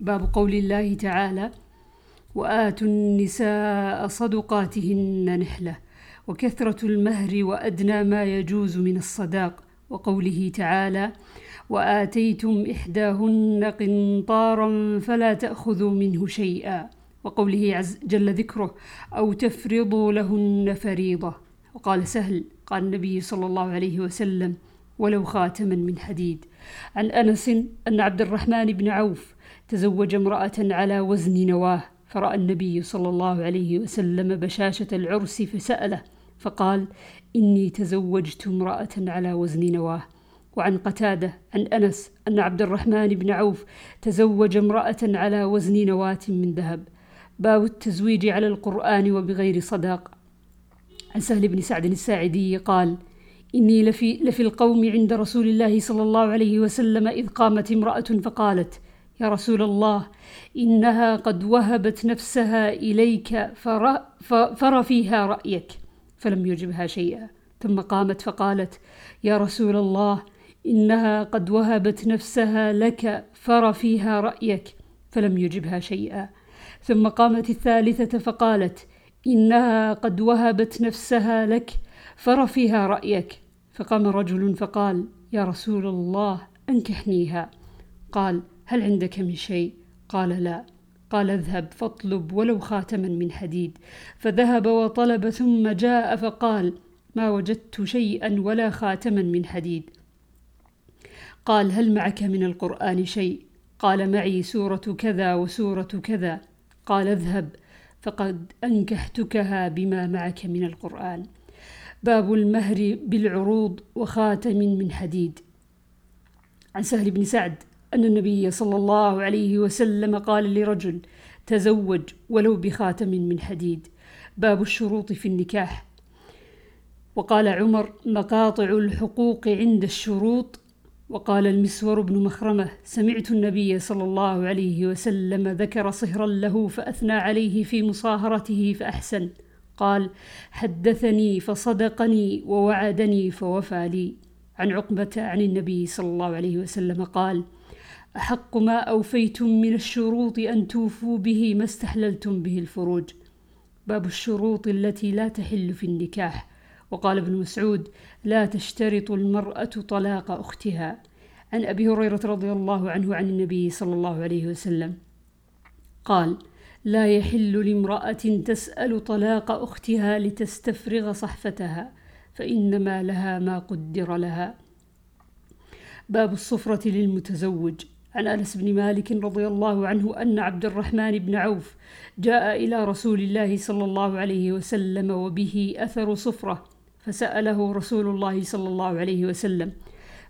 باب قول الله تعالى وآتوا النساء صدقاتهن نحلة وكثرة المهر وأدنى ما يجوز من الصداق. وقوله تعالى وآتيتم إحداهن قنطارا فلا تأخذوا منه شيئا. وقوله عز جل ذكره أو تفرضوا لهن فريضة. وقال سهل قال النبي صلى الله عليه وسلم ولو خاتما من حديد. عن أنس أن عبد الرحمن بن عوف تزوج امرأة على وزن نواه فرأى النبي صلى الله عليه وسلم بشاشة العرس فسأله فقال إني تزوجت امرأة على وزن نواه. وعن قتادة عن أنس أن عبد الرحمن بن عوف تزوج امرأة على وزن نواة من ذهب. باب التزويج على القرآن وبغير صداق. عن سهل بن سعد الساعدي قال إني لفي, لفي القوم عند رسول الله صلى الله عليه وسلم إذ قامت امرأة فقالت يا رسول الله إنها قد وهبت نفسها إليك فر, فيها رأيك فلم يجبها شيئا. ثم قامت فقالت يا رسول الله إنها قد وهبت نفسها لك فر فيها رأيك فلم يجبها شيئا. ثم قامت الثالثة فقالت إنها قد وهبت نفسها لك فر فيها رأيك. فقام رجل فقال يا رسول الله أنكحنيها. قال هل عندك من شيء؟ قال لا. قال اذهب فاطلب ولو خاتما من حديد. فذهب وطلب ثم جاء فقال ما وجدت شيئا ولا خاتما من حديد. قال هل معك من القرآن شيء؟ قال معي سورة كذا وسورة كذا. قال اذهب فقد أنكحتكها بما معك من القرآن. باب المهر بالعروض وخاتم من حديد. عن سهل بن سعد أن النبي صلى الله عليه وسلم قال لرجل تزوج ولو بخاتم من حديد. باب الشروط في النكاح. وقال عمر مقاطع الحقوق عند الشروط. وقال المسور بن مخرمة سمعت النبي صلى الله عليه وسلم ذكر صهرا له فأثنى عليه في مصاهرته فأحسن. قال حدثني فصدقني ووعدني فوفى لي. عن عقبة عن النبي صلى الله عليه وسلم قال أحق ما أوفيتم من الشروط أن توفوا به ما استحللتم به الفروج. باب الشروط التي لا تحل في النكاح. وقال ابن مسعود لا تشترط المرأة طلاق أختها. عن أبي هريرة رضي الله عنه عن النبي صلى الله عليه وسلم قال لا يحل لامرأة تسأل طلاق أختها لتستفرغ صحفتها فإنما لها ما قدر لها. باب الصفرة للمتزوج. عن أنس بن مالك رضي الله عنه أن عبد الرحمن بن عوف جاء إلى رسول الله صلى الله عليه وسلم وبه أثر صفرة فسأله رسول الله صلى الله عليه وسلم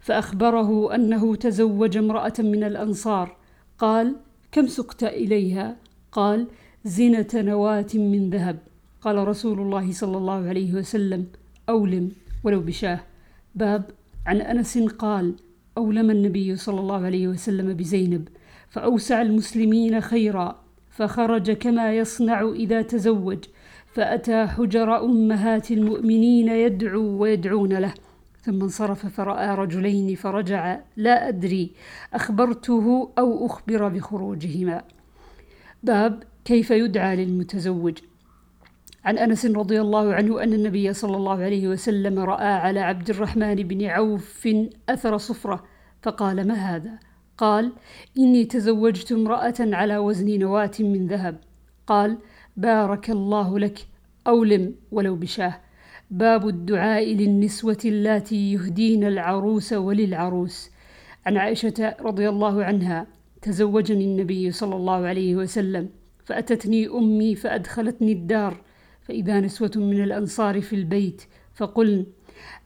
فأخبره أنه تزوج امرأة من الأنصار قال كم سقت إليها؟ قال زنة نواة من ذهب. قال رسول الله صلى الله عليه وسلم أولم ولو بشاه. باب عن أنس قال أولم النبي صلى الله عليه وسلم بزينب فأوسع المسلمين خيرا فخرج كما يصنع إذا تزوج فأتى حجر أمهات المؤمنين يدعو ويدعون له. ثم انصرف فرأى رجلين فرجع لا أدري أخبرته أو أخبر بخروجهما. باب كيف يدعى للمتزوج؟ عن أنس رضي الله عنه أن النبي صلى الله عليه وسلم رأى على عبد الرحمن بن عوف أثر صفرة فقال ما هذا؟ قال إني تزوجت امرأة على وزن نواة من ذهب. قال بارك الله لك أولم ولو بشاه. باب الدعاء للنسوة اللاتي يهدين العروس وللعروس. عن عائشة رضي الله عنها تزوجني النبي صلى الله عليه وسلم فأتتني أمي فأدخلتني الدار فإذا نسوة من الأنصار في البيت فقلن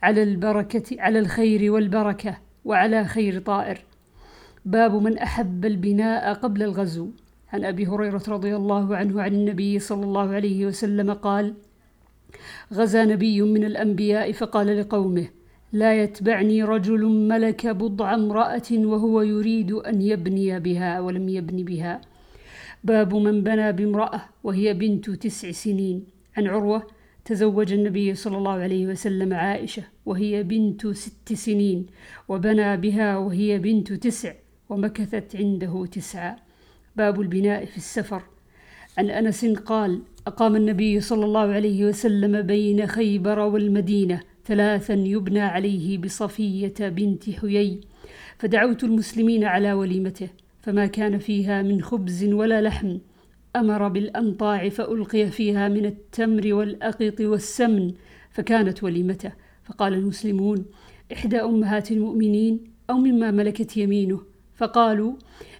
على البركة على الخير والبركة وعلى خير طائر. باب من أحب البناء قبل الغزو. عن أبي هريرة رضي الله عنه عن النبي صلى الله عليه وسلم قال غزا نبي من الأنبياء فقال لقومه لا يتبعني رجل ملك بضع امرأة وهو يريد أن يبني بها ولم يبن بها. باب من بنى بامرأة وهي بنت تسع سنين. عن عروة تزوج النبي صلى الله عليه وسلم عائشة وهي بنت ست سنين وبنى بها وهي بنت تسع ومكثت عنده تسعة. باب البناء في السفر. عن أنس قال أقام النبي صلى الله عليه وسلم بين خيبر والمدينة ثلاثا يبنى عليه بصفية بنت حيي. فدعوت المسلمين على وليمته فما كان فيها من خبز ولا لحم. أمر بالانطاع فألقي فيها من التمر والاقط والسمن فكانت وليمته. فقال المسلمون إحدى أمهات المؤمنين أو مما ملكت يمينه. فقالوا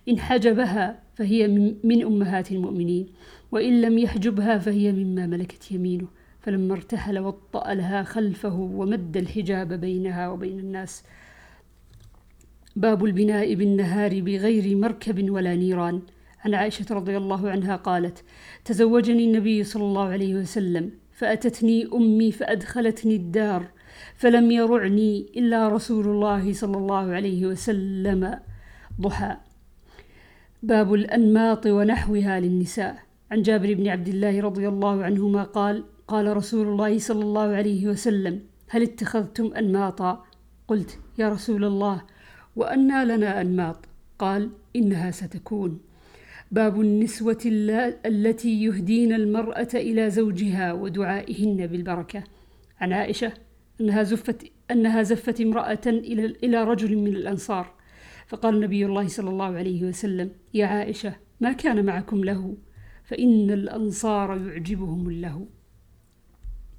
إن حجبها فهي من أمهات المؤمنين وإن لم يحجبها فهي مما ملكت يمينه. فلما ارتحل وطأ لها خلفه ومد الحجاب بينها وبين الناس. باب البناء بالنهار بغير مركب ولا نيران. عن عائشة رضي الله عنها قالت: تزوجني النبي صلى الله عليه وسلم فأتتني أمي فأدخلتني الدار فلم يرعني إلا رسول الله صلى الله عليه وسلم ضحى. باب الأنماط ونحوها للنساء عن جابر بن عبد الله رضي الله عنهما قال: قال رسول الله صلى الله عليه وسلم: هل اتخذتم أنماطا؟ قلت: يا رسول الله وأنى لنا أنماط؟ قال: إنها ستكون. باب النسوة التي يهدين المرأة إلى زوجها ودعائهن بالبركة. عن عائشة أنها زفت أنها زفت امرأة إلى إلى رجل من الأنصار. فقال نبي الله صلى الله عليه وسلم يا عائشة ما كان معكم له؟ فإن الأنصار يعجبهم اللهو